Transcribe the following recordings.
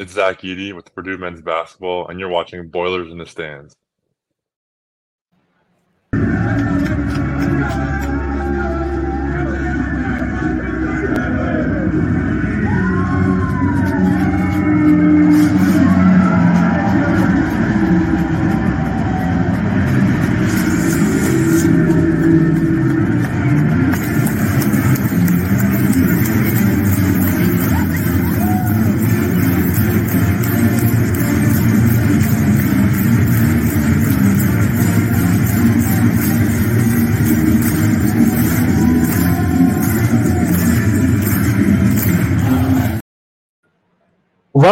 It's Zach Edey with Purdue men's basketball, and you're watching Boilers in the Stands.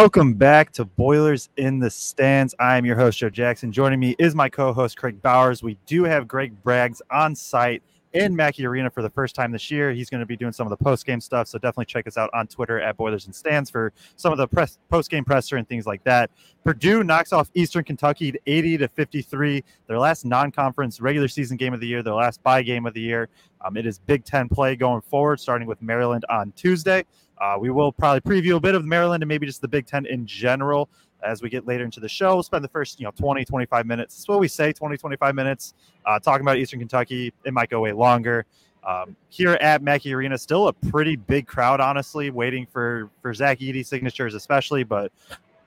Welcome back to Boilers in the Stands. I am your host, Joe Jackson. Joining me is my co host, Kraig Bowers. We do have Greg Braggs on site in Mackey Arena for the first time this year. He's going to be doing some of the post game stuff. So definitely check us out on Twitter at Boilers and Stands for some of the press, post game presser and things like that. Purdue knocks off Eastern Kentucky 80 to 53, their last non conference regular season game of the year, their last bye game of the year. Um, it is Big Ten play going forward, starting with Maryland on Tuesday. Uh, we will probably preview a bit of Maryland and maybe just the Big Ten in general as we get later into the show. We'll spend the first, you know, 20, 25 minutes. That's what we say, 20, 25 minutes, uh, talking about Eastern Kentucky. It might go way longer. Um, here at Mackey Arena, still a pretty big crowd, honestly, waiting for for Zach Edey signatures, especially, but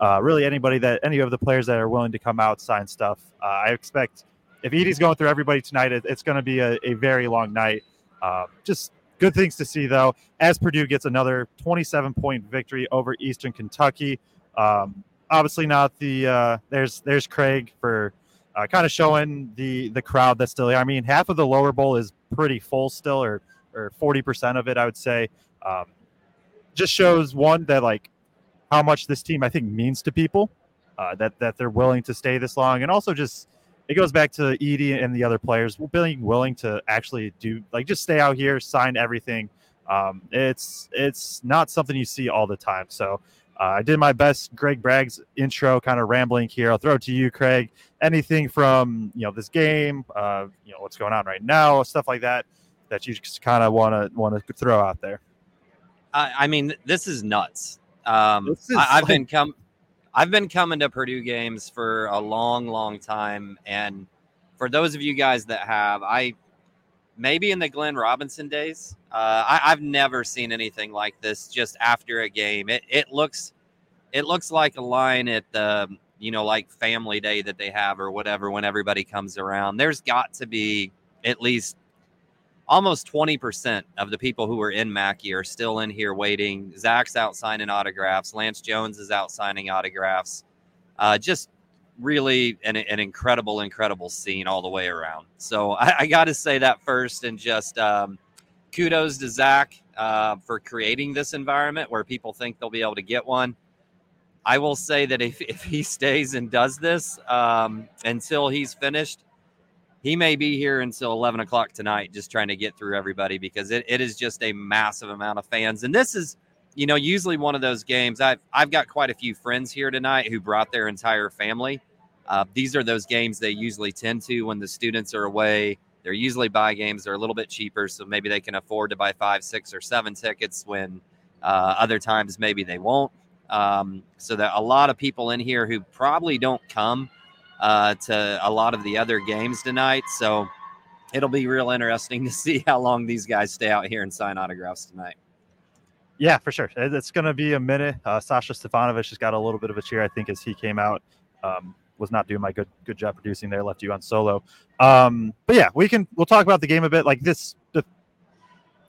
uh, really anybody that any of the players that are willing to come out sign stuff. Uh, I expect if Edey's going through everybody tonight, it, it's going to be a, a, very long night. Uh, just Good things to see, though, as Purdue gets another 27 point victory over Eastern Kentucky. Um, obviously, not the uh, there's there's Craig for uh, kind of showing the the crowd that's still here. I mean, half of the lower bowl is pretty full still, or or 40 percent of it, I would say. Um, just shows one that like how much this team I think means to people, uh, that that they're willing to stay this long, and also just it goes back to Edey and the other players being willing to actually do like just stay out here, sign everything. Um, it's it's not something you see all the time. So uh, I did my best, Greg Braggs' intro, kind of rambling here. I'll throw it to you, Kraig. Anything from you know this game, uh, you know what's going on right now, stuff like that, that you just kind of want to want to throw out there. I, I mean, this is nuts. Um, this is I, have like, been come. I've been coming to Purdue games for a long, long time. And for those of you guys that have, I maybe in the Glenn Robinson days, uh, I, have never seen anything like this just after a game. It, it looks it looks like a line at the you know like family day that they have or whatever when everybody comes around. There's got to be at least almost 20% of the people who are in Mackey are still in here waiting. Zach's out signing autographs. Lance Jones is out signing autographs. Uh, just really an, an, incredible, incredible scene all the way around. So I, I got to say that first and just um, kudos to Zach uh, for creating this environment where people think they'll be able to get one. I will say that if, if he stays and does this um, until he's finished, he may be here until 11 o'clock tonight just trying to get through everybody because it, it is just a massive amount of fans. And this is you know usually one of those games. I've, I've got quite a few friends here tonight who brought their entire family. Uh, these are those games they usually tend to when the students are away. They're usually bye games. They're a little bit cheaper so maybe they can afford to buy five six or seven tickets when uh, other times maybe they won't. Um, so that a lot of people in here who probably don't come uh, to a lot of the other games tonight. So it'll be real interesting to see how long these guys stay out here and sign autographs tonight. Yeah, for sure. It's going to be a minute. Uh, Sasha Stefanovic has got a little bit of a cheer, I think, as he came out. Um, was not doing my good good job producing there. Left you on solo. Um, but yeah, we can we'll talk about the game a bit. Like this,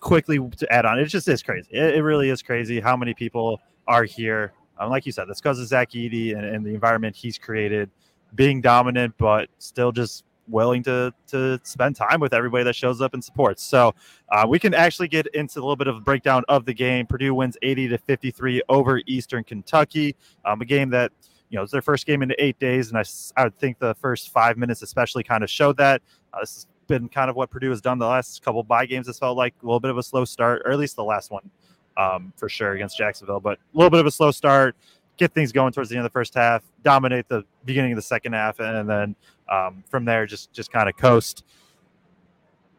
quickly to add on, it just is crazy. It, it really is crazy how many people are here. Um, like you said, that's because of Zach Edey and, and the environment he's created being dominant, but still just willing to to spend time with everybody that shows up and supports. So uh, we can actually get into a little bit of a breakdown of the game. Purdue wins 80 to 53 over Eastern Kentucky, um, a game that you know it's their first game in eight days, and I, I think the first five minutes especially kind of showed that. Uh, this has been kind of what Purdue has done the last couple bye games. This felt like a little bit of a slow start, or at least the last one um, for sure against Jacksonville, but a little bit of a slow start get things going towards the end of the first half, dominate the beginning of the second half, and then um, from there just just kind of coast.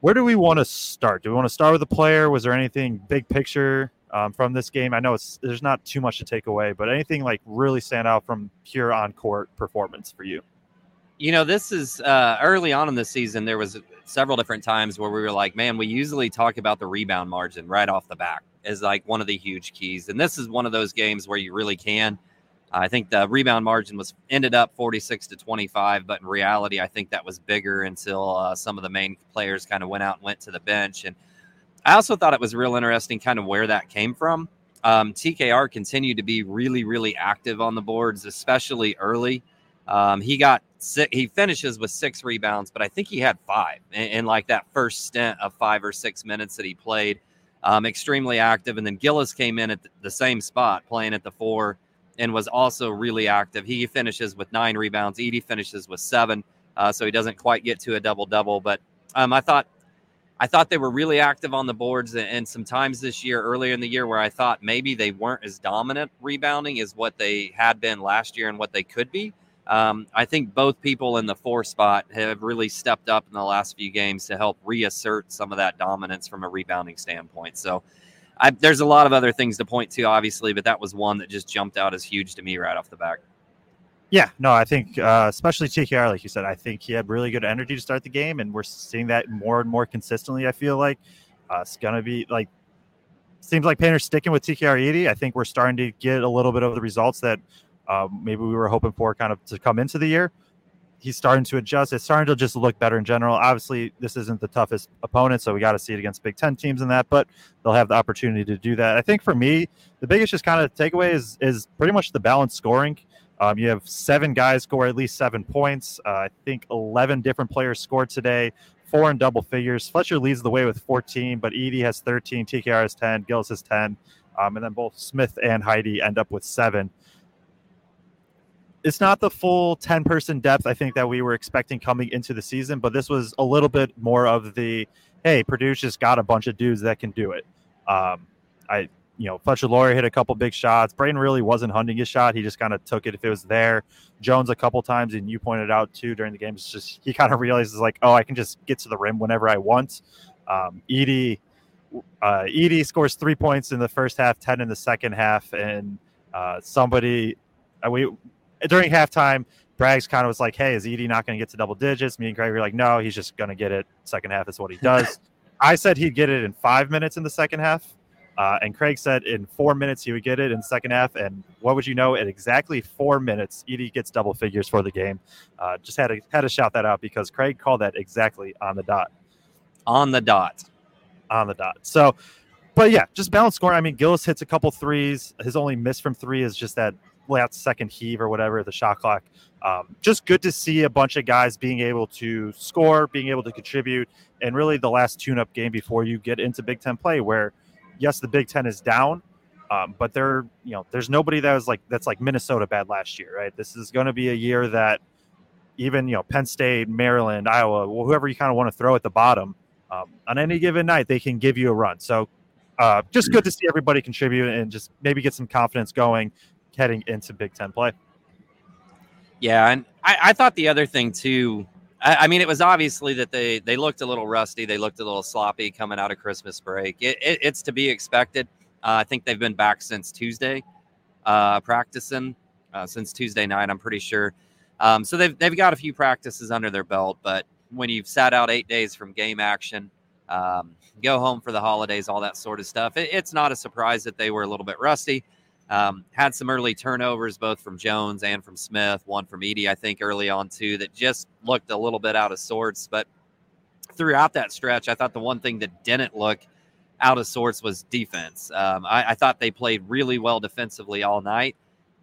Where do we want to start? Do we want to start with the player? Was there anything big picture um, from this game? I know it's there's not too much to take away, but anything like really stand out from pure on court performance for you? You know, this is uh, early on in the season. There was several different times where we were like, "Man, we usually talk about the rebound margin right off the back as like one of the huge keys," and this is one of those games where you really can. I think the rebound margin was ended up 46 to 25, but in reality, I think that was bigger until uh, some of the main players kind of went out and went to the bench. And I also thought it was real interesting, kind of where that came from. Um, TKR continued to be really, really active on the boards, especially early. Um, he got he finishes with six rebounds, but I think he had five in, in, like that first stint of five or six minutes that he played. Um, extremely active, and then Gillis came in at the same spot, playing at the four, and was also really active. He finishes with nine rebounds. Edey finishes with seven, uh, so he doesn't quite get to a double double. But um, I thought I thought they were really active on the boards, and some times this year, earlier in the year, where I thought maybe they weren't as dominant rebounding as what they had been last year and what they could be. Um, I think both people in the four spot have really stepped up in the last few games to help reassert some of that dominance from a rebounding standpoint. So I, there's a lot of other things to point to, obviously, but that was one that just jumped out as huge to me right off the back. Yeah, no, I think uh, especially TKR, like you said, I think he had really good energy to start the game, and we're seeing that more and more consistently. I feel like uh, it's gonna be like seems like Painter's sticking with TKR Edey. I think we're starting to get a little bit of the results that uh, maybe we were hoping for, kind of to come into the year. He's starting to adjust. It's starting to just look better in general. Obviously, this isn't the toughest opponent, so we got to see it against Big Ten teams in that. But they'll have the opportunity to do that. I think for me, the biggest just kind of takeaway is is pretty much the balanced scoring. Um, you have seven guys score at least seven points. Uh, I think 11 different players scored today, four in double figures. Fletcher leads the way with 14, but Edey has 13, TKR has 10, Gillis has 10, um, and then both Smith and Heide end up with seven. It's not the full 10 person depth I think that we were expecting coming into the season, but this was a little bit more of the hey, Purdue's just got a bunch of dudes that can do it. Um, I you know, Fletcher Loyer hit a couple big shots. Braden really wasn't hunting his shot. He just kind of took it if it was there. Jones a couple times, and you pointed out too during the game. It's just he kind of realizes like, oh, I can just get to the rim whenever I want. Um, Edey, uh, Edey scores three points in the first half, ten in the second half, and uh, somebody uh, we during halftime. Braggs kind of was like, "Hey, is Edey not going to get to double digits?" Me and Greg were like, "No, he's just going to get it. Second half is what he does." I said he'd get it in five minutes in the second half. Uh, and Kraig said in four minutes he would get it in second half. And what would you know? At exactly four minutes, Edey gets double figures for the game. Uh, just had to had to shout that out because Kraig called that exactly on the dot. On the dot. On the dot. So, but yeah, just balance scoring. I mean, Gillis hits a couple threes. His only miss from three is just that last second heave or whatever the shot clock. Um, just good to see a bunch of guys being able to score, being able to contribute, and really the last tune-up game before you get into Big Ten play where yes, the Big Ten is down, um, but there, you know, there's nobody that was like that's like Minnesota bad last year, right? This is going to be a year that even you know Penn State, Maryland, Iowa, whoever you kind of want to throw at the bottom um, on any given night, they can give you a run. So uh, just good to see everybody contribute and just maybe get some confidence going heading into Big Ten play. Yeah, and I, I thought the other thing too I, I, mean, it was obviously that they they looked a little rusty. They looked a little sloppy coming out of Christmas break. It, it, it's to be expected. Uh, I think they've been back since Tuesday, uh, practicing uh, since Tuesday night. I'm pretty sure. Um, so they've they've got a few practices under their belt. But when you've sat out eight days from game action, um, go home for the holidays, all that sort of stuff, it, it's not a surprise that they were a little bit rusty. Um, had some early turnovers, both from Jones and from Smith, one from Edey, I think, early on, too, that just looked a little bit out of sorts. But throughout that stretch, I thought the one thing that didn't look out of sorts was defense. Um, I, I, thought they played really well defensively all night.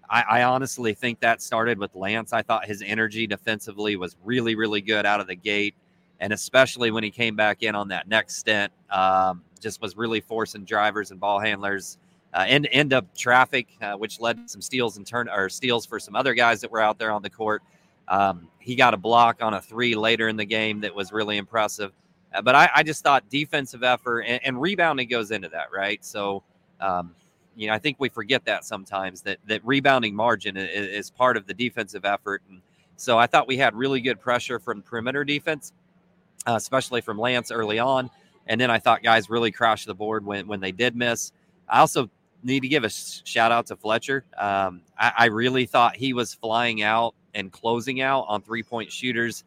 I, I, honestly think that started with Lance. I thought his energy defensively was really, really good out of the gate. And especially when he came back in on that next stint, um, just was really forcing drivers and ball handlers uh, end end up traffic, uh, which led to some steals and turn or steals for some other guys that were out there on the court. Um, he got a block on a three later in the game that was really impressive. Uh, but I, I, just thought defensive effort and, and, rebounding goes into that, right? So, um, you know, I think we forget that sometimes that that rebounding margin is, is, part of the defensive effort. And so I thought we had really good pressure from perimeter defense, uh, especially from Lance early on. And then I thought guys really crashed the board when when they did miss. I also need to give a shout out to Fletcher. Um, I, I, really thought he was flying out and closing out on three point shooters.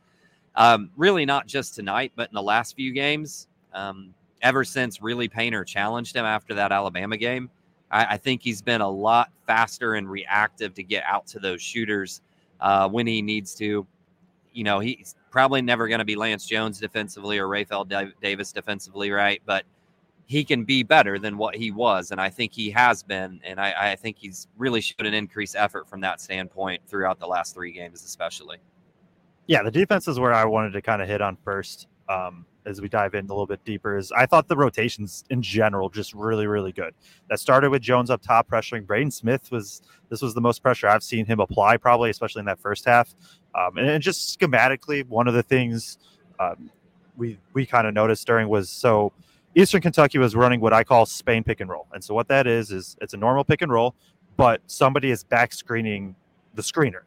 Um, really, not just tonight, but in the last few games. Um, ever since really Painter challenged him after that Alabama game, I, I, think he's been a lot faster and reactive to get out to those shooters uh, when he needs to. You know, he's probably never going to be Lance Jones defensively or Rapheal Davis defensively, right? But he can be better than what he was, and I think he has been, and I, I think he's really showed an increased effort from that standpoint throughout the last three games, especially. Yeah, the defense is where I wanted to kind of hit on first. Um, as we dive in a little bit deeper is I thought the rotations in general just really really good. That started with Jones up top pressuring Braden Smith was this was the most pressure I've seen him apply probably especially in that first half. Um, and, and, just schematically one of the things um, we we kind of noticed during was so Eastern Kentucky was running what I call Spain pick and roll. And so what that is is it's a normal pick and roll, but somebody is back screening the screener.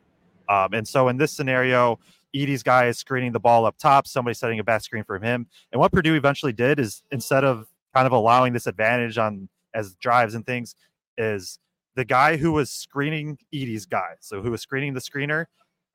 Um, and so in this scenario, Edey's guy is screening the ball up top, somebody setting a back screen for him. And what Purdue eventually did is instead of kind of allowing this advantage on as drives and things, is the guy who was screening Edey's guy, so who was screening the screener,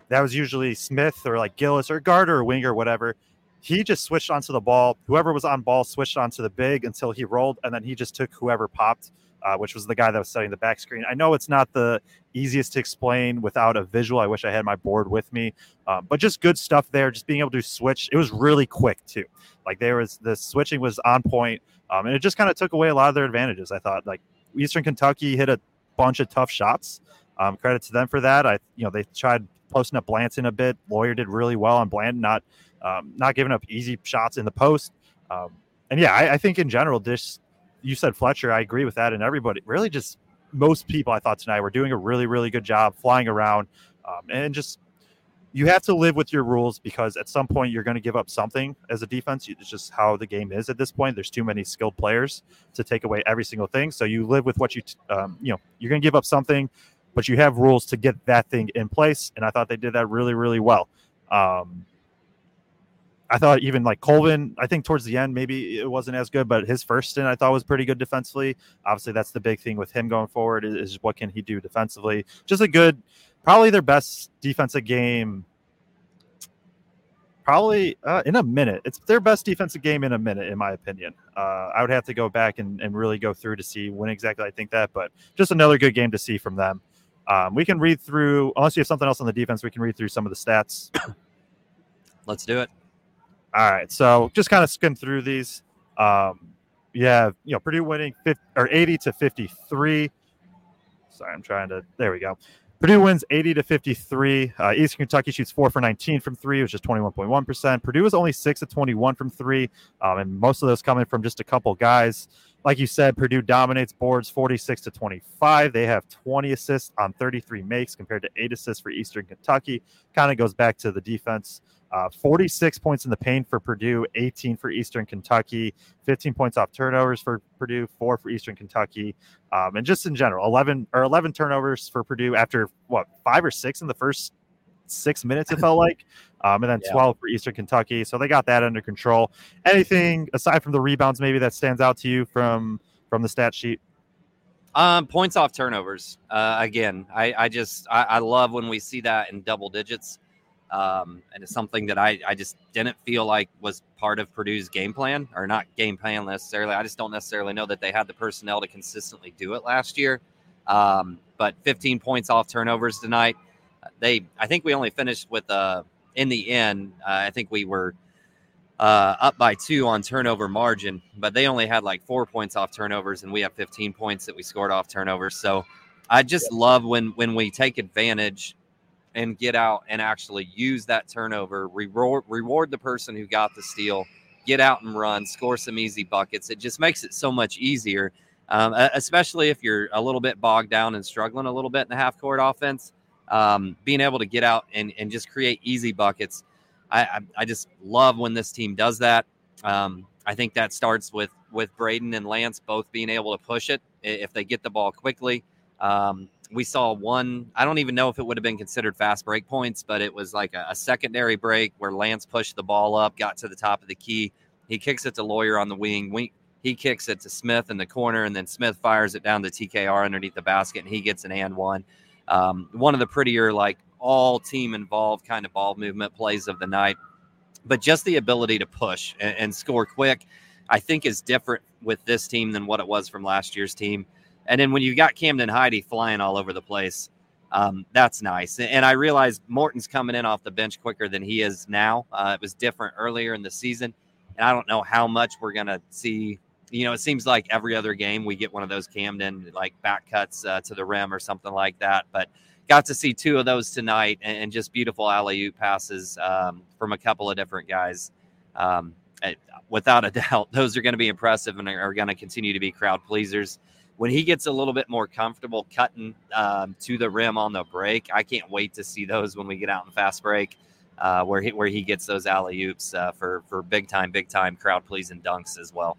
that was usually Smith or like Gillis or Garter or Winger or whatever he just switched onto the ball. Whoever was on ball switched onto the big until he rolled, and then he just took whoever popped, uh, which was the guy that was setting the back screen. I know it's not the easiest to explain without a visual. I wish I had my board with me, um, but just good stuff there. Just being able to switch. It was really quick too. Like there was the switching was on point, um, and it just kind of took away a lot of their advantages. I thought like Eastern Kentucky hit a bunch of tough shots. Um, credit to them for that. I you know they tried posting up Blanton a bit. Loyer did really well on Blanton, not um, not giving up easy shots in the post. Um, and yeah, I, I, think in general, this you said Fletcher, I agree with that, and everybody really just most people I thought tonight were doing a really really good job flying around um, and just you have to live with your rules because at some point you're going to give up something as a defense. It's just how the game is at this point. There's too many skilled players to take away every single thing. So you live with what you, um, you know, you're going to give up something, but you have rules to get that thing in place. And I thought they did that really, really well. Um, I thought even like Colvin, I think towards the end maybe it wasn't as good, but his first stint I thought was pretty good defensively. Obviously, that's the big thing with him going forward is, is what can he do defensively. Just a good, probably their best defensive game. Probably uh, in a minute. It's their best defensive game in a minute, in my opinion. Uh, I would have to go back and, and really go through to see when exactly I think that, but just another good game to see from them. Um, we can read through, unless you have something else on the defense, we can read through some of the stats. Let's do it. All right, so just kind of skim through these. Um, yeah, you know, Purdue winning 50, or 80 to 53. Sorry, I'm trying to. There we go. Purdue wins 80 to 53. Uh, Eastern Kentucky shoots four for 19 from three, which is 21.1%. Purdue is only six to 21 from three, um, and most of those coming from just a couple guys. Like you said, Purdue dominates boards 46 to 25. They have 20 assists on 33 makes compared to eight assists for Eastern Kentucky. Kind of goes back to the defense. Uh, 46 points in the paint for Purdue, 18 for Eastern Kentucky, 15 points off turnovers for Purdue, four for Eastern Kentucky, um, and just in general, 11 or 11 turnovers for Purdue after what five or six in the first six minutes. It felt like, um, and then yeah. 12 for Eastern Kentucky. So they got that under control. Anything aside from the rebounds, maybe that stands out to you from from the stat sheet? Um, points off turnovers. Uh, again, I, I just I, I love when we see that in double digits. Um, and it's something that I, I just didn't feel like was part of Purdue's game plan or not game plan necessarily. I just don't necessarily know that they had the personnel to consistently do it last year. Um, but 15 points off turnovers tonight. They, I think we only finished with, uh, in the end, uh, I think we were uh, up by two on turnover margin, but they only had like four points off turnovers, and we have 15 points that we scored off turnovers. So I just love when when we take advantage and get out and actually use that turnover, reward reward the person who got the steal, get out and run, score some easy buckets. It just makes it so much easier, um, especially if you're a little bit bogged down and struggling a little bit in the half court offense. Um, being able to get out and, and just create easy buckets. I, I, I just love when this team does that. Um, I think that starts with with Braden and Lance both being able to push it if they get the ball quickly. Um, we saw one. I don't even know if it would have been considered fast break points, but it was like a, a, secondary break where Lance pushed the ball up, got to the top of the key. He kicks it to Loyer on the wing. wing He kicks it to Smith in the corner, and then Smith fires it down to TKR underneath the basket, and he gets an and one. Um, one of the prettier, like all team involved kind of ball movement plays of the night. But just the ability to push and, and score quick, I think, is different with this team than what it was from last year's team. And then when you got Camden Heide flying all over the place, um, that's nice. And I realize Morton's coming in off the bench quicker than he is now. Uh, it was different earlier in the season. And I don't know how much we're going to see. You know, it seems like every other game we get one of those Camden like back cuts uh, to the rim or something like that. But got to see two of those tonight and, and just beautiful alley oop passes um, from a couple of different guys. Um, without a doubt, those are going to be impressive and are going to continue to be crowd pleasers when he gets a little bit more comfortable cutting um, to the rim on the break, I can't wait to see those when we get out in fast break, uh, where he where he gets those alley oops uh, for for big time, big time crowd pleasing dunks as well.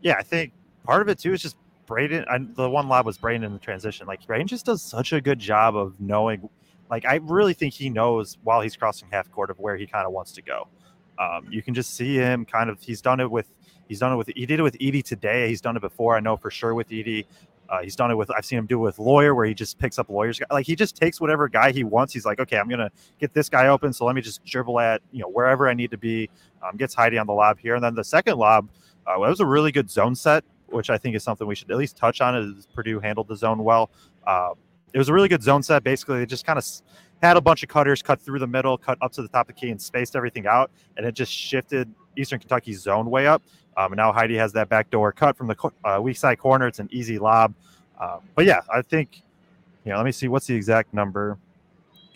Yeah, I think part of it too is just Braden. I, the one lob was Braden in the transition. Like Braden just does such a good job of knowing. Like I really think he knows while he's crossing half court of where he kind of wants to go. Um, you can just see him kind of. He's done it with He's done it with he did it with Edey today. He's done it before. I know for sure with Edey. Uh, he's done it with I've seen him do it with Loyer where he just picks up Loyer's like he just takes whatever guy he wants. He's like, okay, I'm gonna get this guy open, so let me just dribble at you know wherever I need to be. Um, gets Heide on the lob here, and then the second lob uh, well, was a really good zone set, which I think is something we should at least touch on. Is Purdue handled the zone well? Uh, it was a really good zone set. Basically, they just kind of had a bunch of cutters cut through the middle, cut up to the top of the key, and spaced everything out, and it just shifted Eastern Kentucky's zone way up. Um, and now Heide has that backdoor cut from the uh, weak side corner. It's an easy lob. Um, but yeah, I think, you know, let me see what's the exact number.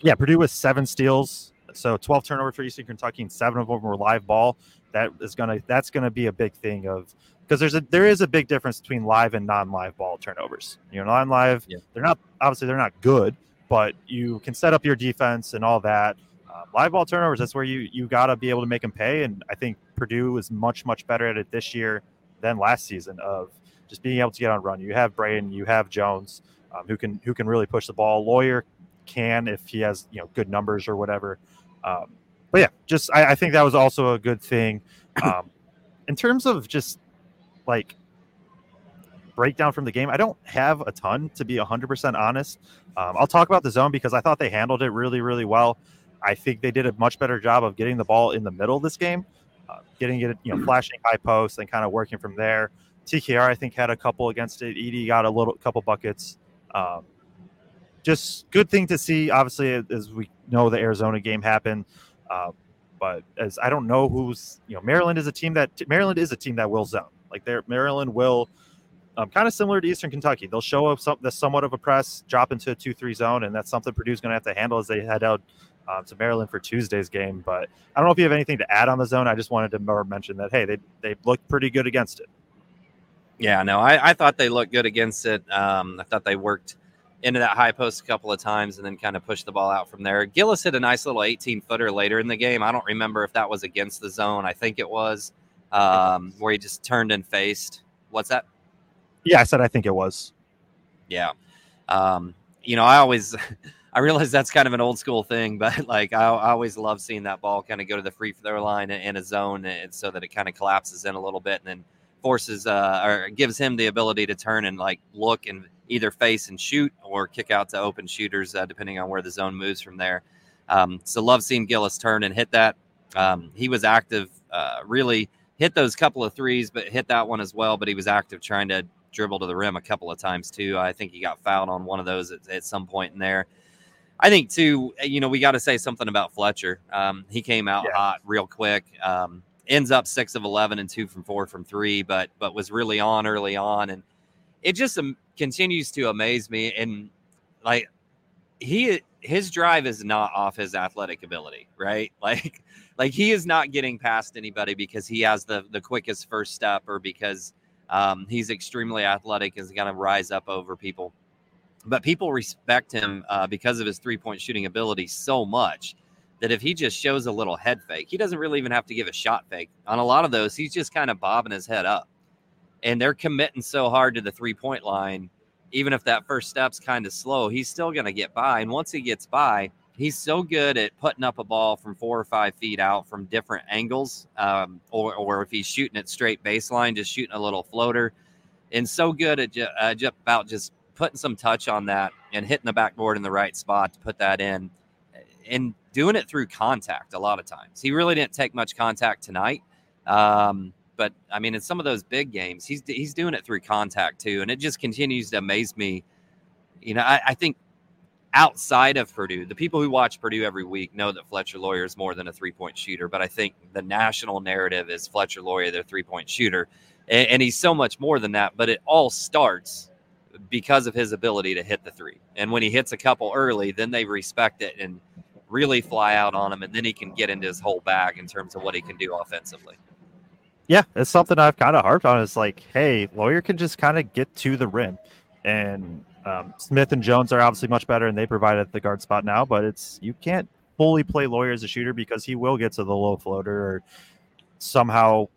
Yeah, Purdue was seven steals, so 12 turnovers for Eastern Kentucky, and seven of them were live ball. That is gonna that's gonna be a big thing of because there's a there is a big difference between live and non-live ball turnovers. You know, non-live, yeah. they're not obviously they're not good, but you can set up your defense and all that. Uh, live ball turnovers, that's where you you got to be able to make them pay. And I think Purdue is much much better at it this year than last season of just being able to get on run. You have Braden, you have Jones, um, who can who can really push the ball. Loyer can if he has you know good numbers or whatever. Um, but yeah, just I, I, think that was also a good thing. Um, in terms of just like breakdown from the game, I don't have a ton to be 100% honest. Um, I'll talk about the zone because I thought they handled it really, really well. I think they did a much better job of getting the ball in the middle of this game, getting it, you know, flashing high post and kind of working from there. TKR, I think, had a couple against it. Edey got a little couple buckets. Um, just good thing to see. Obviously, as we know, the Arizona game happened. Uh, but as I don't know who's, you know, Maryland is a team that Maryland is a team that will zone. Like they Maryland will, um, kind of similar to Eastern Kentucky. They'll show up some, the somewhat of a press, drop into a two-three zone, and that's something Purdue's going to have to handle as they head out um, to Maryland for Tuesday's game. But I don't know if you have anything to add on the zone. I just wanted to mention that hey, they they looked pretty good against it. Yeah, no, I, I thought they looked good against it. Um, I thought they worked into that high post a couple of times and then kind of pushed the ball out from there. Gillis hit a nice little 18 footer later in the game. I don't remember if that was against the zone. I think it was um, where he just turned and faced. What's that? Yeah, I said I think it was. Yeah. Um, you know, I always I realize that's kind of an old school thing, but like I, I always love seeing that ball kind of go to the free throw line in a zone, and so that it kind of collapses in a little bit, and then forces uh, or gives him the ability to turn and like look and either face and shoot or kick out to open shooters, uh, depending on where the zone moves from there. Um, so love seeing Gillis turn and hit that. Um, he was active, uh, really hit those couple of threes, but hit that one as well. But he was active trying to dribble to the rim a couple of times too. I think he got fouled on one of those at, at some point in there. I think too, you know, we got to say something about Fletcher. Um, he came out yeah. hot real quick. Um, ends up six of eleven and two from four from three, but but was really on early on, and it just um, continues to amaze me. And like he, his drive is not off his athletic ability, right? Like like he is not getting past anybody because he has the the quickest first step or because um, he's extremely athletic and is going to rise up over people but people respect him uh, because of his three point shooting ability so much that if he just shows a little head fake, he doesn't really even have to give a shot fake. On a lot of those, he's just kind of bobbing his head up. And they're committing so hard to the three point line, even if that first step's kind of slow, he's still going to get by. And once he gets by, he's so good at putting up a ball from four or five feet out from different angles, um, or, or if he's shooting it straight baseline, just shooting a little floater, and so good at ju- uh, just about just putting some touch on that and hitting the backboard in the right spot to put that in, and doing it through contact a lot of times. He really didn't take much contact tonight. Um, but I mean, in some of those big games, he's he's doing it through contact too, and it just continues to amaze me. You know, I, I think outside of Purdue, the people who watch Purdue every week know that Fletcher Loyer is more than a three point shooter. But I think the national narrative is Fletcher Loyer, their three point shooter. And, and, he's so much more than that. But it all starts because of his ability to hit the three. And when he hits a couple early, then they respect it and really fly out on him. And then he can get into his whole bag in terms of what he can do offensively. Yeah, it's something I've kind of harped on. It's like, hey, Loyer can just kind of get to the rim. And um, Smith and Jones are obviously much better, and they provide at the guard spot now. But it's you can't fully play Loyer as a shooter because he will get to the low floater or somehow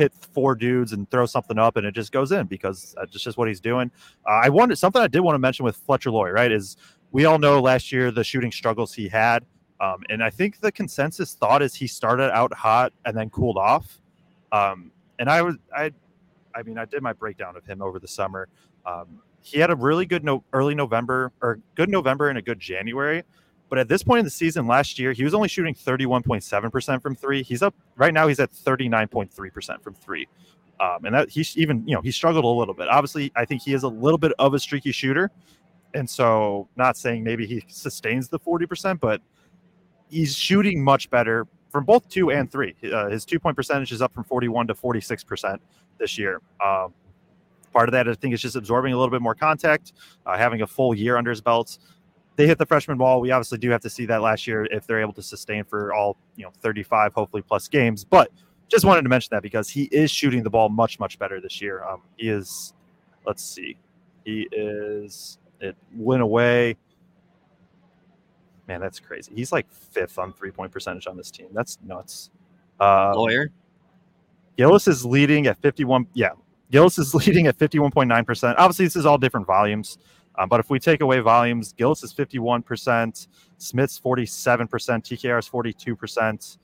hit four dudes and throw something up, and it just goes in because that's just what he's doing. Uh, I wanted something I did want to mention with Fletcher Loyer, right? Is we all know last year the shooting struggles he had, um, and I think the consensus thought is he started out hot and then cooled off. Um, and I was I, I mean I did my breakdown of him over the summer. Um, he had a really good no, early November or good November and a good January. But at this point in the season last year, he was only shooting 31.7% from three. He's up right now, he's at 39.3% from three. Um, and that he's even, you know, he struggled a little bit. Obviously, I think he is a little bit of a streaky shooter. And so, not saying maybe he sustains the 40%, but he's shooting much better from both two and three. Uh, his two point percentage is up from 41 to 46% this year. Um, Part of that, I think, is just absorbing a little bit more contact, uh, having a full year under his belt. They hit the freshman wall. We obviously do have to see that last year if they're able to sustain for all you know 35, hopefully plus games. But just wanted to mention that because he is shooting the ball much much better this year. Um, he is, let's see, he is it went away. Man, that's crazy. He's like fifth on three point percentage on this team. That's nuts. Uh, Loyer. Gillis is leading at 51. Yeah, Gillis is leading at 51.9%. Obviously, this is all different volumes. Um, but if we take away volumes, Gillis is 51%, Smith's 47%, TKR is 42%.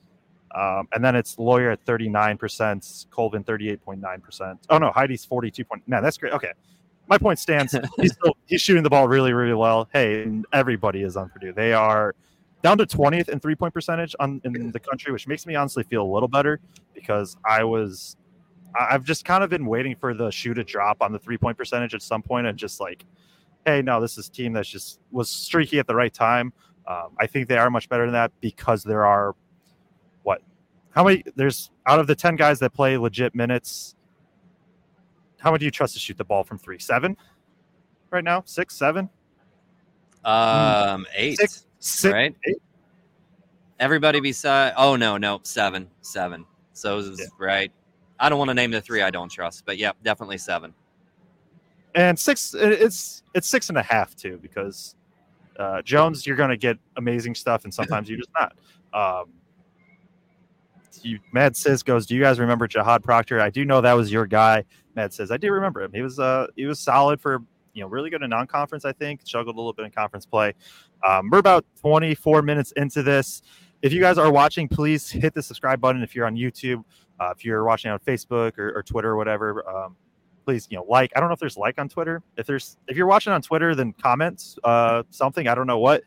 Um, and then it's Loyer at 39%, Colvin 38.9%. Oh no, Heide's 42. Point, man, that's great. Okay. My point stands. he's still he's shooting the ball really, really well. Hey, everybody is on Purdue. They are down to 20th in three point percentage on in the country, which makes me honestly feel a little better because I was I've just kind of been waiting for the shoe to drop on the three point percentage at some point and just like, hey, no, this is team that's just was streaky at the right time. Um, I think they are much better than that because there are what? How many? There's out of the 10 guys that play legit minutes, how many do you trust to shoot the ball from three? Seven right now? Six, seven? Um, eight. Six, six right? Eight? Everybody beside, oh, no, no, seven, seven. So, yeah. right. I don't want to name the three I don't trust, but yeah, definitely seven. And six, it's it's six and a half too, because uh, Jones, you're going to get amazing stuff, and sometimes you're just not. Um, you, Mad says goes, do you guys remember Jahaad Proctor? I do know that was your guy. Mad says I do remember him. He was uh he was solid for you know really good in non-conference. I think struggled a little bit in conference play. Um, we're about 24 minutes into this. If you guys are watching, please hit the subscribe button. If you're on YouTube, uh, if you're watching on Facebook or, or Twitter or whatever, um, please you know like. I don't know if there's like on Twitter. If there's if you're watching on Twitter, then comment uh, something. I don't know what.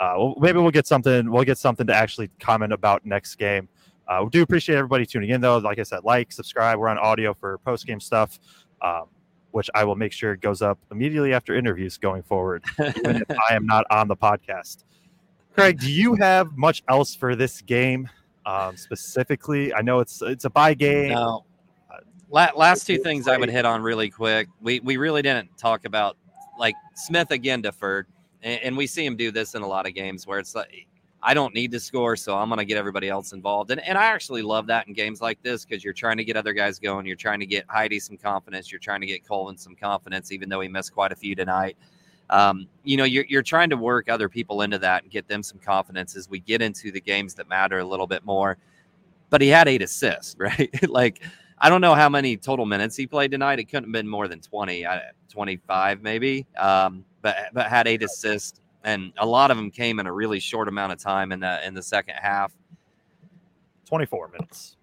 Uh, well, maybe we'll get something. We'll get something to actually comment about next game. Uh, we do appreciate everybody tuning in, though. Like I said, like, subscribe. We're on audio for post game stuff, um, which I will make sure goes up immediately after interviews going forward, even if I am not on the podcast. Kraig, do you have much else for this game? um, specifically? I know it's it's a bye game. No. Last two things I would hit on really quick. We we really didn't talk about like Smith again deferred, and, and we see him do this in a lot of games where it's like I don't need to score, so I'm going to get everybody else involved. And, and I actually love that in games like this because you're trying to get other guys going. You're trying to get Heide some confidence. You're trying to get Colvin some confidence, even though he missed quite a few tonight um, you know, you're, you're trying to work other people into that and get them some confidence as we get into the games that matter a little bit more. But he had eight assists, right? like, I don't know how many total minutes he played tonight. It couldn't have been more than 20, 25 maybe. Um, but, but had eight assists, and a lot of them came in a really short amount of time in the in the second half. 24 minutes.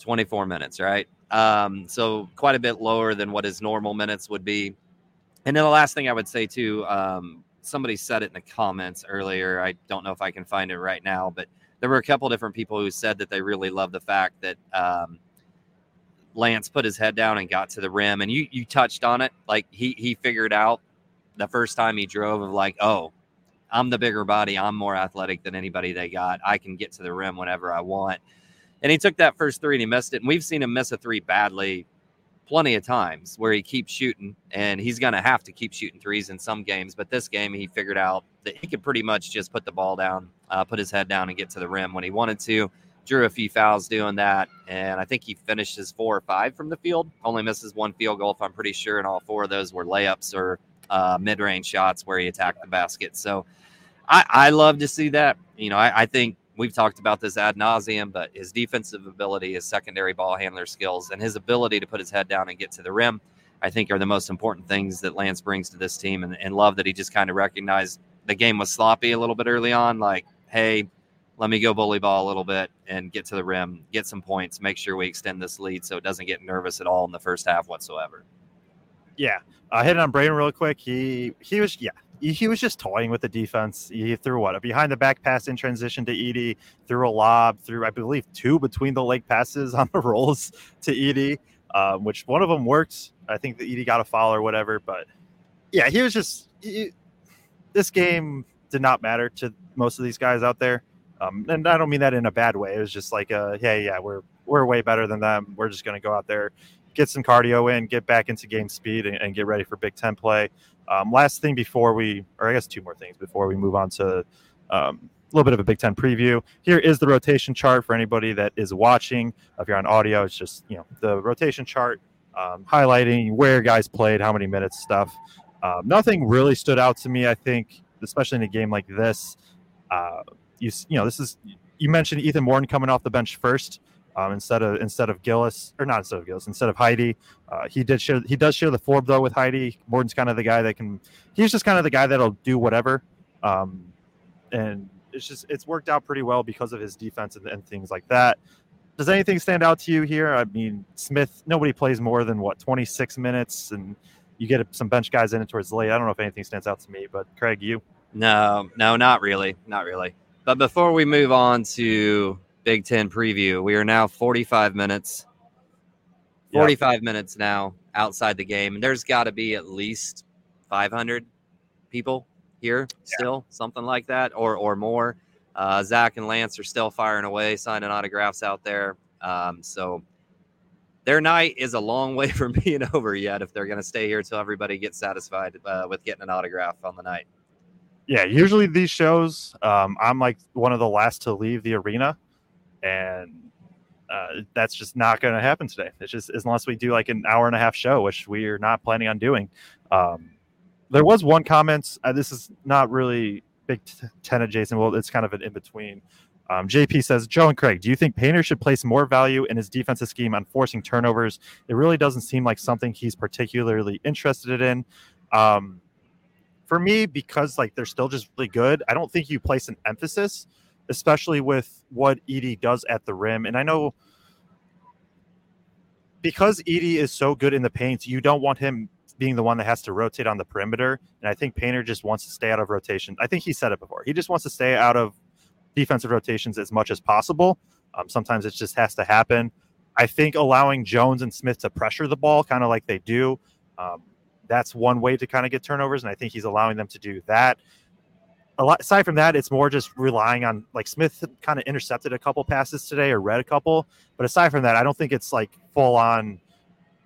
24 minutes, right? Um, so quite a bit lower than what his normal minutes would be. And then the last thing I would say too, um, somebody said it in the comments earlier. I don't know if I can find it right now, but there were a couple different people who said that they really love the fact that um, Lance put his head down and got to the rim. And you you touched on it, like he he figured out the first time he drove of like, oh, I'm the bigger body, I'm more athletic than anybody they got. I can get to the rim whenever I want. And he took that first three and he missed it. And we've seen him miss a three badly plenty of times where he keeps shooting and he's going to have to keep shooting threes in some games. But this game, he figured out that he could pretty much just put the ball down, uh, put his head down, and get to the rim when he wanted to. Drew a few fouls doing that. And I think he finishes four or five from the field, only misses one field goal, if I'm pretty sure. And all four of those were layups or uh, mid range shots where he attacked the basket. So I, I love to see that. You know, I, I think we've talked about this ad nauseum, but his defensive ability, his secondary ball handler skills, and his ability to put his head down and get to the rim, I think are the most important things that Lance brings to this team. And, and love that he just kind of recognized the game was sloppy a little bit early on. Like, hey, let me go bully ball a little bit and get to the rim, get some points, make sure we extend this lead so it doesn't get nervous at all in the first half whatsoever. Yeah, uh, hit on Braden real quick. He he was yeah he was just toying with the defense. He threw what a behind the back pass in transition to Edey, threw a lob, threw I believe two between the leg passes on the rolls to Edey, um, which one of them worked. I think the Edey got a foul or whatever, but yeah, he was just he, this game did not matter to most of these guys out there, um, and I don't mean that in a bad way. It was just like, uh, hey, yeah, we're we're way better than them. We're just going to go out there, get some cardio in, get back into game speed, and, and get ready for Big Ten play. Um, last thing before we, or I guess two more things before we move on to um, a little bit of a Big Ten preview. Here is the rotation chart for anybody that is watching. If you're on audio, it's just you know the rotation chart um, highlighting where guys played, how many minutes, stuff. Um, nothing really stood out to me. I think, especially in a game like this, uh, you you know this is you mentioned Ethan Morton coming off the bench first um, instead of instead of Gillis or not instead of Gillis instead of Heide. Uh, he did share he does share the floor though with Heide. Morton's kind of the guy that can he's just kind of the guy that'll do whatever, um, and it's just it's worked out pretty well because of his defense and, and things like that. Does anything stand out to you here? I mean, Smith. Nobody plays more than what 26 minutes, and you get some bench guys in it towards late. I don't know if anything stands out to me, but Kraig, you? No, no, not really, not really. But before we move on to Big Ten preview. We are now 45 minutes. 45 yep. minutes now outside the game. And there's got to be at least 500 people here still, yeah. something like that, or or more. Uh, Zach and Lance are still firing away, signing autographs out there. Um, so their night is a long way from being over yet if they're going to stay here until everybody gets satisfied uh, with getting an autograph on the night. Yeah, usually these shows, um, I'm like one of the last to leave the arena and uh, that's just not going to happen today. It's just unless we do like an hour and a half show, which we are not planning on doing. Um, there was one comment. Uh, this is not really Big Ten adjacent. Well, it's kind of an in between. Um, JP says, Joe and Kraig, do you think Painter should place more value in his defensive scheme on forcing turnovers? It really doesn't seem like something he's particularly interested in. Um, for me, because like they're still just really good, I don't think you place an emphasis especially with what Edey does at the rim. And I know because Edey is so good in the paint, you don't want him being the one that has to rotate on the perimeter. And I think Painter just wants to stay out of rotation. I think he said it before. He just wants to stay out of defensive rotations as much as possible. Um, sometimes it just has to happen. I think allowing Jones and Smith to pressure the ball, kind of like they do, um, that's one way to kind of get turnovers. And I think he's allowing them to do that a lot aside from that, it's more just relying on like Smith kind of intercepted a couple passes today or read a couple. But aside from that, I don't think it's like full on,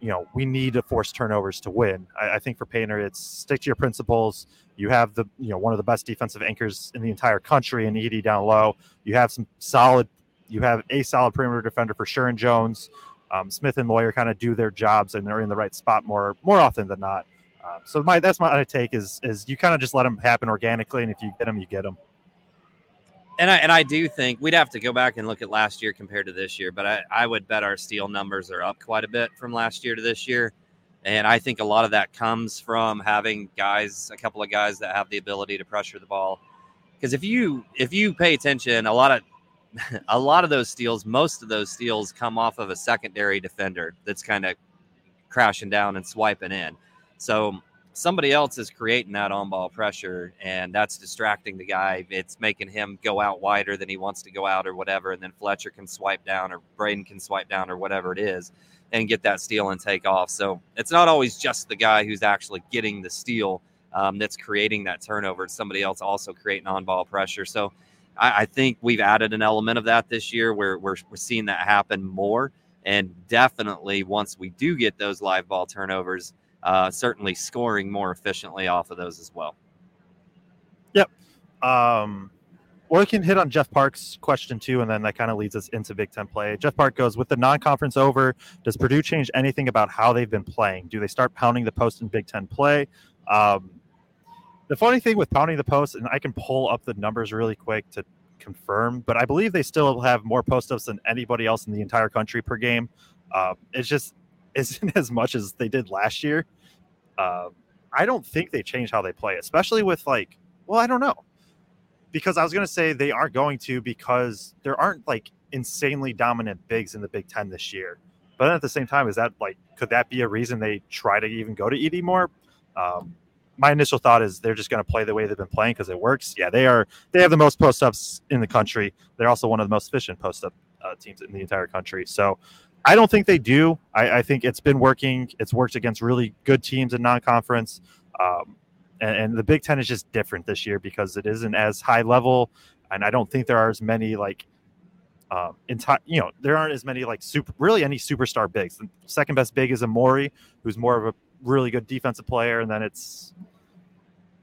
you know, we need to force turnovers to win. I, I think for Painter, it's stick to your principles. You have the, you know, one of the best defensive anchors in the entire country in Edey down low. You have some solid, you have a solid perimeter defender for and Jones. Um, Smith and Loyer kind of do their jobs and they're in the right spot more more often than not. Um, so my that's my take is is you kind of just let them happen organically, and if you get them, you get them. And I and I do think we'd have to go back and look at last year compared to this year, but I, I would bet our steal numbers are up quite a bit from last year to this year. And I think a lot of that comes from having guys, a couple of guys that have the ability to pressure the ball. Because if you if you pay attention, a lot of a lot of those steals, most of those steals come off of a secondary defender that's kind of crashing down and swiping in. So somebody else is creating that on ball pressure and that's distracting the guy. It's making him go out wider than he wants to go out or whatever. And then Fletcher can swipe down or Braden can swipe down or whatever it is and get that steal and take off. So it's not always just the guy who's actually getting the steal um, that's creating that turnover. It's somebody else also creating on ball pressure. So I, I, think we've added an element of that this year where we're, we're seeing that happen more. And definitely once we do get those live ball turnovers, uh, certainly scoring more efficiently off of those as well. Yep. Um, or we can hit on Jeff Park's question too, and then that kind of leads us into Big Ten play. Jeff Park goes with the non-conference over. Does Purdue change anything about how they've been playing? Do they start pounding the post in Big Ten play? Um, the funny thing with pounding the post, and I can pull up the numbers really quick to confirm, but I believe they still have more post ups than anybody else in the entire country per game. Uh, it's just isn't as much as they did last year. Uh, I don't think they changed how they play, especially with like, well, I don't know, because I was going to say they aren't going to because there aren't like insanely dominant bigs in the Big Ten this year. But then at the same time, is that like could that be a reason they try to even go to Edey more? Um, my initial thought is they're just going to play the way they've been playing because it works. Yeah, they are. They have the most post ups in the country. They're also one of the most efficient post up uh, teams in the entire country. So I don't think they do. I, I, think it's been working. It's worked against really good teams in non-conference, um, and, and, the Big Ten is just different this year because it isn't as high level, and I don't think there are as many like, um, entire. You know, there aren't as many like super, really any superstar bigs. The second best big is Amori, who's more of a really good defensive player, and then it's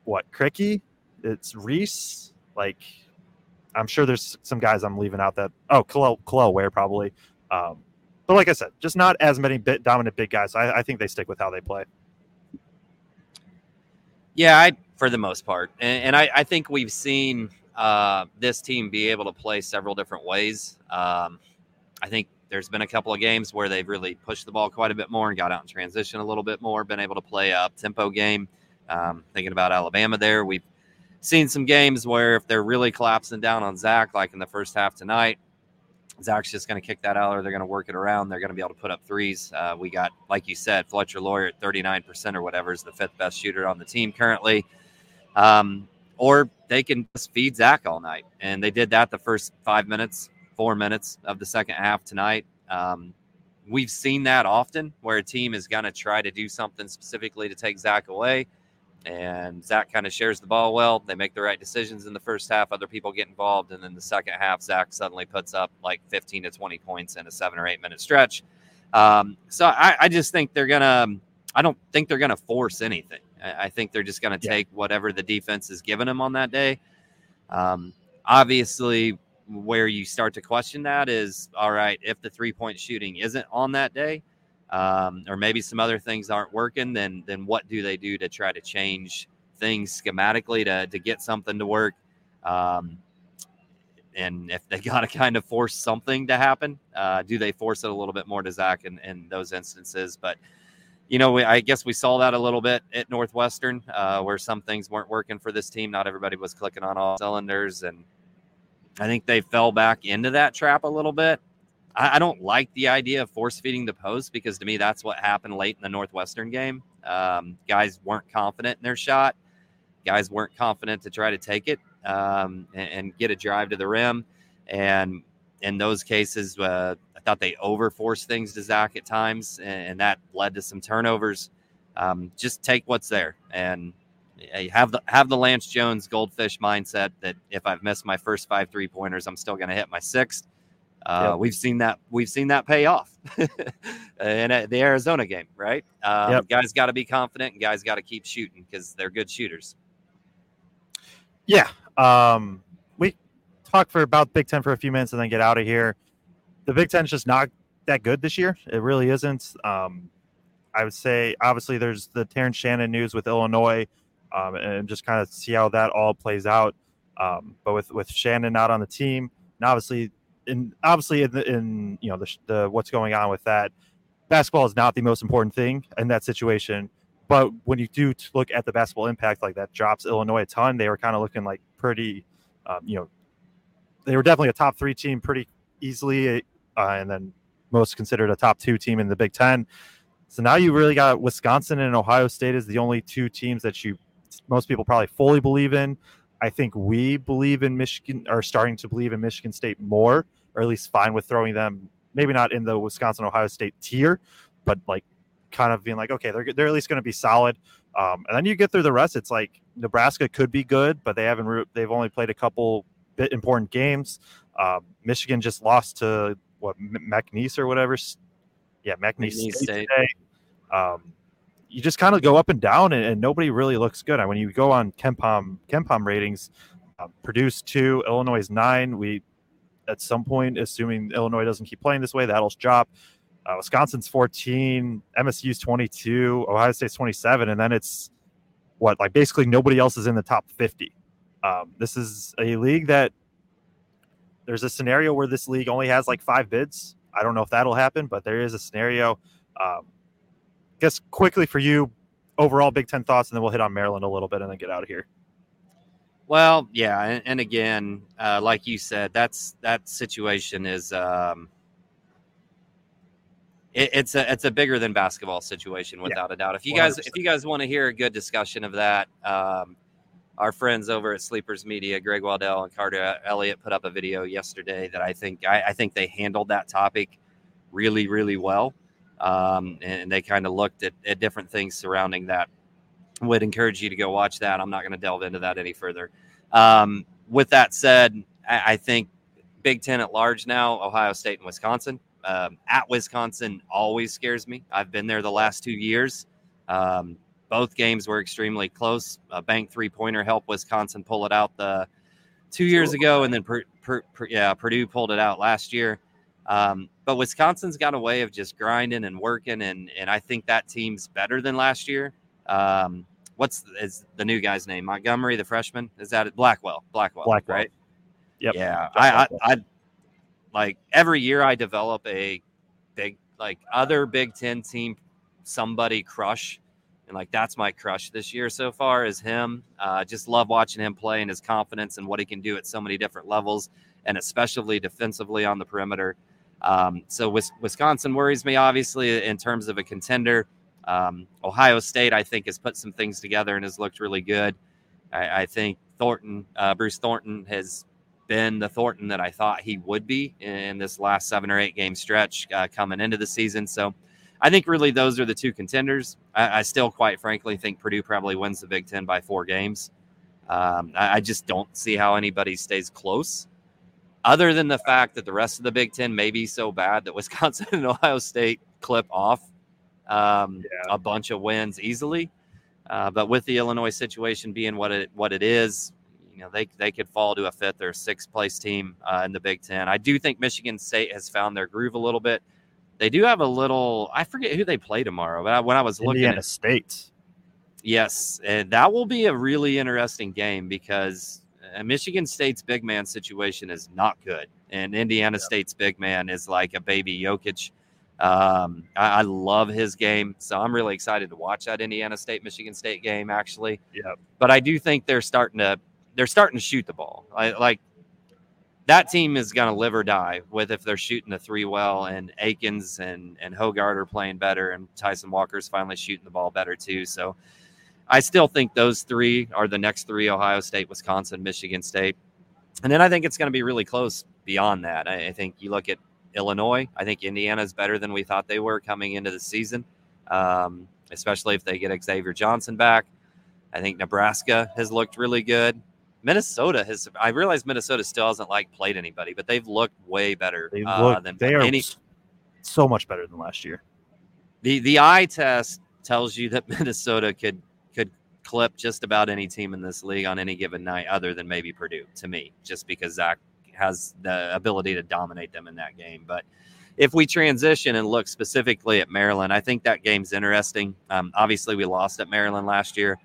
what Cricky, it's Reese. Like, I'm sure there's some guys I'm leaving out that oh, Kel'el Ware probably. Um, but like I said, just not as many bit dominant big guys. I, I think they stick with how they play. Yeah, I for the most part, and, and I, I, think we've seen uh, this team be able to play several different ways. Um, I think there's been a couple of games where they've really pushed the ball quite a bit more and got out in transition a little bit more, been able to play a tempo game. Um, thinking about Alabama there, we've seen some games where if they're really collapsing down on Zach, like in the first half tonight, Zach's just going to kick that out, or they're going to work it around. They're going to be able to put up threes. Uh, we got, like you said, Fletcher Loyer at 39% or whatever is the fifth best shooter on the team currently. Um, or they can just feed Zach all night. And they did that the first five minutes, four minutes of the second half tonight. Um, we've seen that often where a team is going to try to do something specifically to take Zach away and Zach kind of shares the ball well. They make the right decisions in the first half. Other people get involved, and then the second half, Zach suddenly puts up like 15 to 20 points in a seven or eight minute stretch. Um, so I, I, just think they're gonna. I don't think they're gonna force anything. I, I think they're just gonna take yeah. whatever the defense is giving them on that day. Um, obviously, where you start to question that is all right if the three point shooting isn't on that day um, or maybe some other things aren't working, then then what do they do to try to change things schematically to to get something to work? Um, and if they got to kind of force something to happen, uh, do they force it a little bit more to Zach in, in those instances? But you know, we, I guess we saw that a little bit at Northwestern, uh, where some things weren't working for this team. Not everybody was clicking on all cylinders, and I think they fell back into that trap a little bit. I, I, don't like the idea of force feeding the post because to me that's what happened late in the Northwestern game. Um, guys weren't confident in their shot. Guys weren't confident to try to take it um, and, and, get a drive to the rim. And in those cases, uh, I thought they over forced things to Zach at times, and, and that led to some turnovers. Um, just take what's there and have the have the Lance Jones goldfish mindset that if I've missed my first five three pointers, I'm still going to hit my sixth. Uh, yep. We've seen that. We've seen that pay off in the Arizona game, right? Um, yep. Guys got to be confident, and guys got to keep shooting because they're good shooters. Yeah. Um, we talk for about Big Ten for a few minutes and then get out of here. The Big Ten is just not that good this year. It really isn't. Um, I would say, obviously, there's the Terrence Shannon news with Illinois, um, and just kind of see how that all plays out. Um, but with with Shannon not on the team, and obviously and obviously in, the, in you know the, the what's going on with that basketball is not the most important thing in that situation. But when you do look at the basketball impact, like that drops Illinois a ton. They were kind of looking like pretty, um, you know, they were definitely a top three team pretty easily, uh, and then most considered a top two team in the Big Ten. So now you really got Wisconsin and Ohio State as the only two teams that you most people probably fully believe in. I think we believe in Michigan, are starting to believe in Michigan State more, or at least fine with throwing them, maybe not in the Wisconsin Ohio State tier, but like kind of being like, okay, they're they're at least going to be solid. Um, and then you get through the rest. It's like Nebraska could be good, but they haven't. They've only played a couple bit important games. Um, Michigan just lost to what McNeese or whatever. Yeah, McNeese, State. Um, you just kind of go up and down, and, and, nobody really looks good. I when you go on KenPom KenPom ratings, uh, Purdue's two, Illinois nine. We at some point, assuming Illinois doesn't keep playing this way, that'll drop. Uh, Wisconsin's 14, MSU's 22, Ohio State's 27, and then it's what like basically nobody else is in the top 50. Um, this is a league that there's a scenario where this league only has like five bids. I don't know if that'll happen, but there is a scenario. Um, guess quickly for you, overall Big Ten thoughts, and then we'll hit on Maryland a little bit and then get out of here. Well, yeah, and, and again, uh, like you said, that's that situation is um, it, it's a it's a bigger than basketball situation without yeah. a doubt. If you 100%. guys if you guys want to hear a good discussion of that, um, our friends over at Sleepers Media, Greg Waddell and Carter Elliott, put up a video yesterday that I think I, I think they handled that topic really really well, um, and they kind of looked at, at different things surrounding that would encourage you to go watch that. I'm not going to delve into that any further. Um, with that said, I, I, think Big Ten at large now, Ohio State and Wisconsin. Um, at Wisconsin always scares me. I've been there the last two years. Um, both games were extremely close. A bank three pointer helped Wisconsin pull it out the two years ago, and then per, per, per, yeah, Purdue pulled it out last year. Um, but Wisconsin's got a way of just grinding and working, and and I think that team's better than last year. Um, what's is the new guy's name? Montgomery, the freshman. Is that it? Blackwell? Blackwell. Blackwell. Right. Yep. Yeah. I, I, I like every year I develop a big like other Big Ten team somebody crush. And like that's my crush this year so far is him. Uh, just love watching him play and his confidence and what he can do at so many different levels, and especially defensively on the perimeter. Um, so Wisconsin worries me obviously in terms of a contender. Um, Ohio State, I think, has put some things together and has looked really good. I, I think Thornton, uh, Bruce Thornton, has been the Thornton that I thought he would be in this last seven or eight game stretch uh, coming into the season. So I think really those are the two contenders. I, I, still, quite frankly, think Purdue probably wins the Big Ten by four games. Um, I, I, just don't see how anybody stays close, other than the fact that the rest of the Big Ten may be so bad that Wisconsin and Ohio State clip off um, yeah. a bunch of wins easily. Uh, but with the Illinois situation being what it what it is, you know they they could fall to a fifth or sixth place team uh, in the Big Ten. I do think Michigan State has found their groove a little bit. They do have a little. I forget who they play tomorrow, but when I was looking Indiana at State, yes, and that will be a really interesting game because uh, Michigan State's big man situation is not good, and Indiana yeah. State's big man is like a baby Jokic. Um, I, I, love his game, so I'm really excited to watch that Indiana State Michigan State game. Actually, yeah. But I do think they're starting to they're starting to shoot the ball. I, like that team is going to live or die with if they're shooting the three well, and Akins and and Hoggard are playing better, and Tyson Walker's finally shooting the ball better too. So I still think those three are the next three: Ohio State, Wisconsin, Michigan State, and then I think it's going to be really close beyond that. I, I think you look at Illinois. I think Indiana is better than we thought they were coming into the season, um, especially if they get Xavier Johnson back. I think Nebraska has looked really good. Minnesota has. I realize Minnesota still hasn't like played anybody, but they've looked way better they uh, look, than they are any, so much better than last year. The the eye test tells you that Minnesota could could clip just about any team in this league on any given night, other than maybe Purdue. To me, just because Zach has the ability to dominate them in that game. But if we transition and look specifically at Maryland, I think that game's interesting. Um, obviously, we lost at Maryland last year.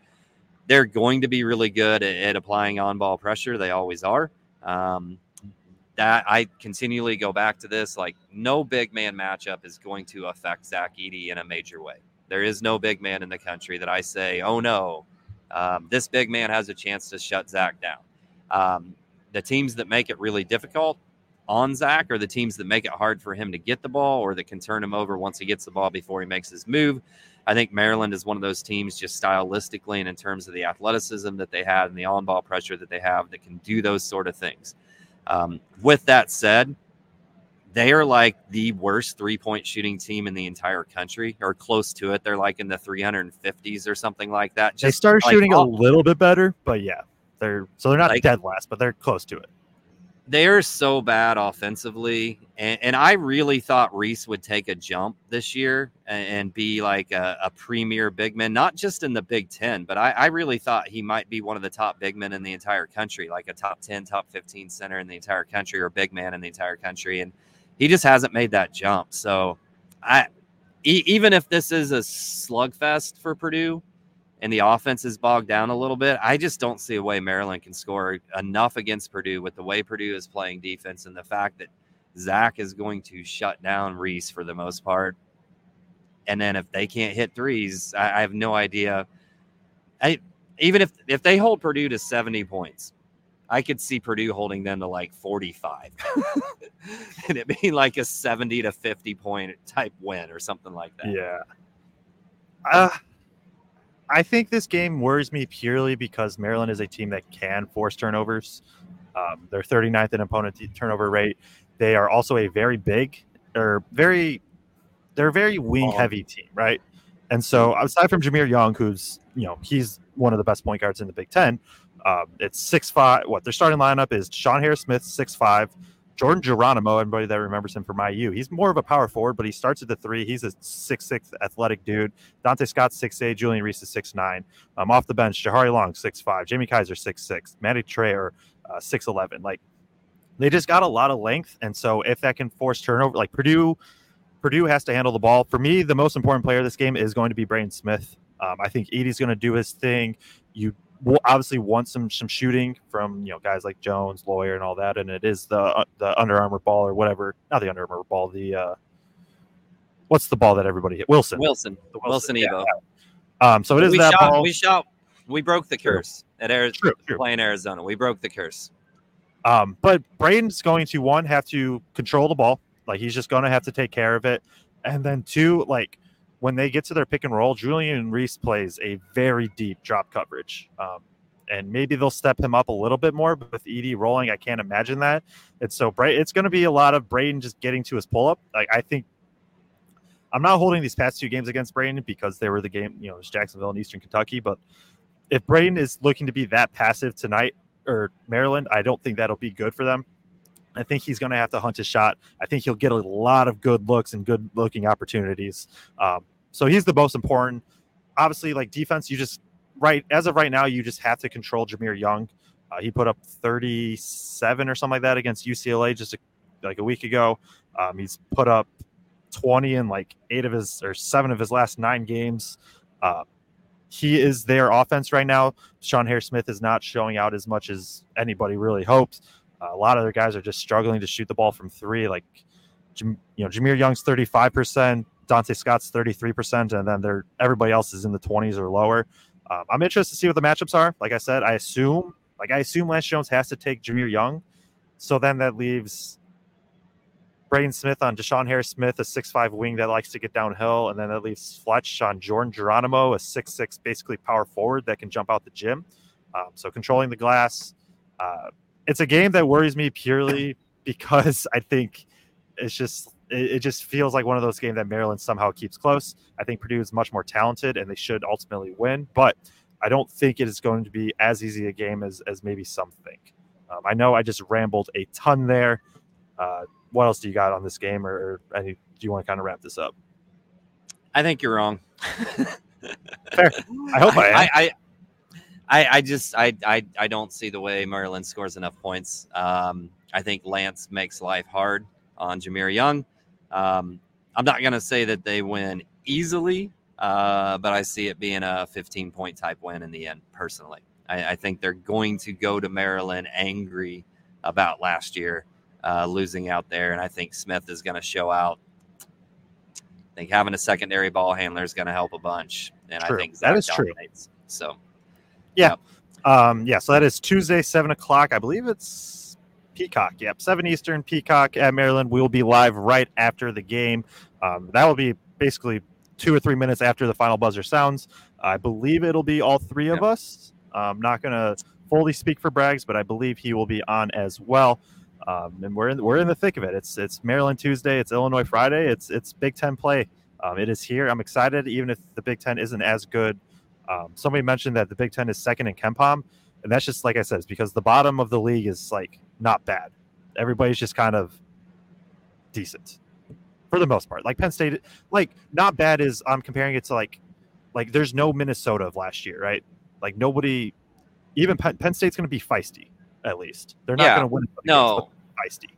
They're going to be really good at, at applying on ball pressure. They always are. Um, that I continually go back to this. Like, no big man matchup is going to affect Zach Edey in a major way. There is no big man in the country that I say, oh no, um, this big man has a chance to shut Zach down. Um, the teams that make it really difficult on Zach are the teams that make it hard for him to get the ball or that can turn him over once he gets the ball before he makes his move. I think Maryland is one of those teams just stylistically and in terms of the athleticism that they have and the on ball pressure that they have that can do those sort of things. Um, with that said, they are like the worst three point shooting team in the entire country or close to it. They're like in the 350s or something like that. Just they started like shooting a little bit better, but yeah, they're so they're not like, dead last, but they're close to it they are so bad offensively. And, and, I really thought Reese would take a jump this year and, and be like a, a, premier big man, not just in the Big Ten, but I, I, really thought he might be one of the top big men in the entire country, like a top 10, top 15 center in the entire country or big man in the entire country. And he just hasn't made that jump. So I, e- even if this is a slugfest for Purdue, and the offense is bogged down a little bit, I just don't see a way Maryland can score enough against Purdue with the way Purdue is playing defense and the fact that Zach is going to shut down Reese for the most part. And then if they can't hit threes, I, I have no idea. I even if if they hold Purdue to 70 points, I could see Purdue holding them to like 45 and it being like a 70 to 50 point type win or something like that. Yeah. Uh, I think this game worries me purely because Maryland is a team that can force turnovers. Um, they're 39th in opponent turnover rate. They are also a very big or very, they're a very wing heavy team, right? And so aside from Jahmir Young, who's you know he's one of the best point guards in the Big Ten, um, it's six five. What their starting lineup is: Sean Harris Smith, six five, Jordan Geronimo, everybody that remembers him from IU, he's more of a power forward, but he starts at the three. He's a six six athletic dude. Donta Scott six eight, Julian Reese is six nine. Um, off the bench, Jahari Long six five, Jamie Kaiser six six, Mady Traore uh, six eleven. Like they just got a lot of length, and so if that can force turnover, like Purdue, Purdue has to handle the ball. For me, the most important player this game is going to be Braden Smith. Um, I think Edey's going to do his thing. You we'll obviously want some some shooting from you know guys like Jones, Loyer, and all that. And it is the uh, the Under Armour ball or whatever, not the Under Armour ball. The uh, what's the ball that everybody hit? Wilson. Wilson. The Wilson, Wilson Evo. Yeah. Um, so it is we that shot, ball. We shot. We broke the curse true. at Arizona. Playing Arizona, we broke the curse. Um, but Braden's going to one have to control the ball, like he's just going to have to take care of it, and then two, like when they get to their pick and roll, Julian Reese plays a very deep drop coverage. Um, and maybe they'll step him up a little bit more. But with Edey rolling, I can't imagine that. And so bright. it's going to be a lot of Braden just getting to his pull up. Like I think I'm not holding these past two games against Braden because they were the game, you know, it's Jacksonville and Eastern Kentucky. But if Braden is looking to be that passive tonight or Maryland, I don't think that'll be good for them. I think he's going to have to hunt his shot. I think he'll get a lot of good looks and good looking opportunities. Um, so he's the most important. Obviously, like defense, you just right as of right now, you just have to control Jahmir Young. Uh, he put up 37 or something like that against UCLA just a, like a week ago. Um, he's put up 20 in like eight of his or seven of his last nine games. Uh, he is their offense right now. Sean Harris Smith is not showing out as much as anybody really hoped. Uh, a lot of their guys are just struggling to shoot the ball from three. Like, you know, Jahmir Young's 35%, Donta Scott's 33%, and then they're everybody else is in the 20s or lower. Um, I'm interested to see what the matchups are. Like I said, I assume, like I assume Lance Jones has to take Jahmir Young. So then that leaves Braden Smith on DeShawn Harris-Smith, a six-five wing that likes to get downhill, and then that leaves Fletch on Jordan Geronimo, a six-six basically power forward that can jump out the gym. Um, so controlling the glass. Uh, it's a game that worries me purely because I think it's just it, it, just feels like one of those games that Maryland somehow keeps close. I think Purdue is much more talented and they should ultimately win, but I don't think it is going to be as easy a game as, as maybe some think. Um, I know I just rambled a ton there. Uh, what else do you got on this game, or, or any, do you want to kind of wrap this up? I think you're wrong. Fair. I hope I, I, I, I, I just I, I I don't see the way Maryland scores enough points. Um, I think Lance makes life hard on Jahmir Young. Um, I'm not going to say that they win easily, uh, but I see it being a 15 point type win in the end, personally. I, I think they're going to go to Maryland angry about last year. uh, losing out there, and I think Smith is going to show out. I think having a secondary ball handler is going to help a bunch, and true. I think Zach that is dominates. true. So, yeah, yep. um, yeah. So that is Tuesday, seven o'clock. I believe it's Peacock. Yep, seven Eastern, Peacock at Maryland. We will be live right after the game. Um, that will be basically two or three minutes after the final buzzer sounds. I believe it'll be all three of yep. us. I'm not going to fully speak for Braggs, but I believe he will be on as well. Um, and we're in we're in the thick of it. It's it's Maryland Tuesday, it's Illinois Friday, it's it's Big Ten play. Um, it is here. I'm excited, even if the Big Ten isn't as good. Um, somebody mentioned that the Big Ten is second in KenPom, and that's just like I said, it's because the bottom of the league is like not bad. Everybody's just kind of decent for the most part. Like Penn State, like not bad is I'm comparing it to like like there's no Minnesota of last year, right? Like nobody, even Penn, Penn State's going to be feisty at least. They're not yeah, going to win. No, feisty.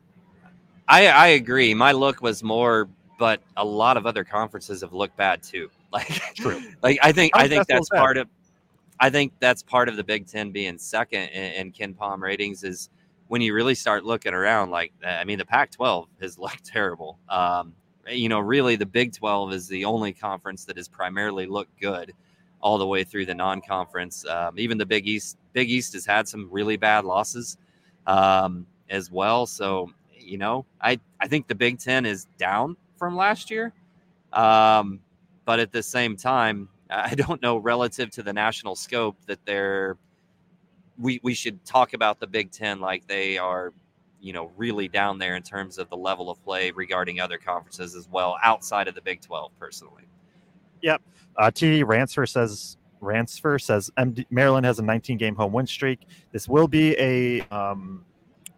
I I agree. My look was more, but a lot of other conferences have looked bad too. Like true. Like I think I think that's part of. I think that's part of the Big Ten being second in, in KenPom ratings is when you really start looking around. Like I mean, the Pac-12 has looked terrible. Um, you know, really, the Big 12 is the only conference that has primarily looked good all the way through the non-conference. Um, even the Big East, Big East has had some really bad losses um, as well. So you know, I I think the Big Ten is down from last year, um, but at the same time, I don't know relative to the national scope that they're. We we should talk about the Big Ten like they are, you know, really down there in terms of the level of play regarding other conferences as well outside of the Big Twelve. Personally. Yep. Uh, T. Ransfer says Ransfer says MD, Maryland has a 19 game home win streak. This will be a um,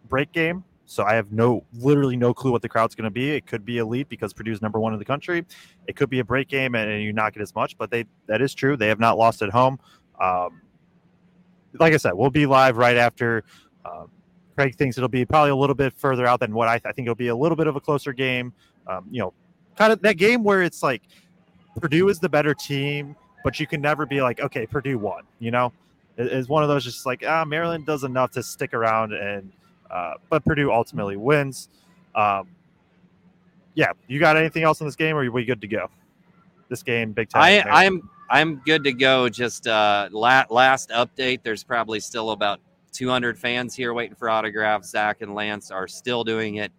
break game so I have no, literally no clue what the crowd's going to be. It could be elite because Purdue's number one in the country. It could be a break game and, you not get as much, but they that is true. They have not lost at home. Um, like I said, we'll be live right after. Um, Kraig thinks it'll be probably a little bit further out than what I, I think it'll be a little bit of a closer game. Um, you know, kind of that game where it's like Purdue is the better team, but you can never be like, okay, Purdue won. You know, it's one of those just like ah, Maryland does enough to stick around and uh, but Purdue ultimately wins. Um, yeah, you got anything else in this game, or are we good to go? This game, Big Ten. I, I'm I'm good to go. Just uh, la- last update. There's probably still about 200 fans here waiting for autographs. Zach and Lance are still doing it.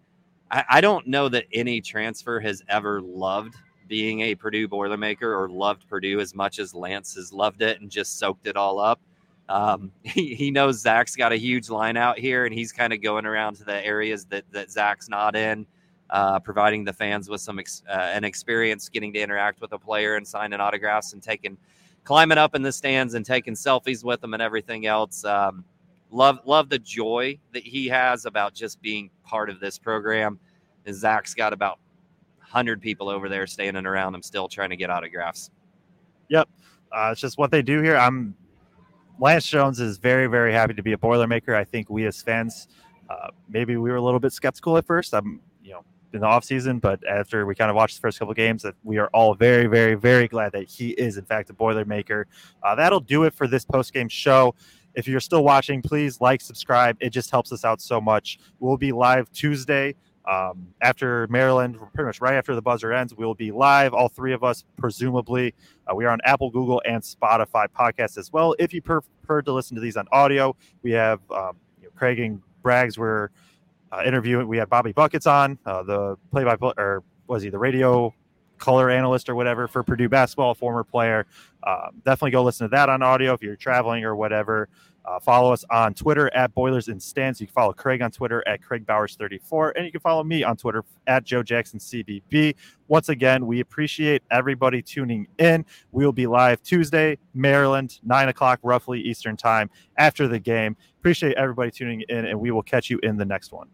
I, I don't know that any transfer has ever loved being a Purdue Boilermaker or loved Purdue as much as Lance has loved it and just soaked it all up. Um, he, he knows Zach's got a huge line out here, and he's kind of going around to the areas that, that Zach's not in, uh, providing the fans with some ex, uh, an experience getting to interact with a player and signing autographs and taking climbing up in the stands and taking selfies with them and everything else. Um, love love the joy that he has about just being part of this program. And Zach's got about hundred people over there standing around him still trying to get autographs. Yep. Uh, it's just what they do here. I'm Lance Jones is very, very happy to be a Boilermaker. I think we as fans, uh, maybe we were a little bit skeptical at first. I'm, you know, in the off season, but after we kind of watched the first couple games, that we are all very, very, very glad that he is in fact a Boilermaker. Uh, that'll do it for this post game show. If you're still watching, please like, subscribe. It just helps us out so much. We'll be live Tuesday um, after Maryland, pretty much right after the buzzer ends, we'll be live, all three of us, presumably. Uh, we are on Apple, Google, and Spotify podcasts as well. If you prefer to listen to these on audio, we have um, you know, Kraig and Braggs were uh, interviewing. We had Bobby Buckets on, uh, the play by play, or was he the radio color analyst or whatever for Purdue basketball, former player. Um, definitely go listen to that on audio if you're traveling or whatever. Uh, follow us on Twitter at Boilers and Stands. You can follow Kraig on Twitter at Kraig Bowers34, and you can follow me on Twitter at Joe Jackson CBB. Once again, we appreciate everybody tuning in. We will be live Tuesday, Maryland, nine o'clock roughly Eastern time after the game. Appreciate everybody tuning in, and we will catch you in the next one.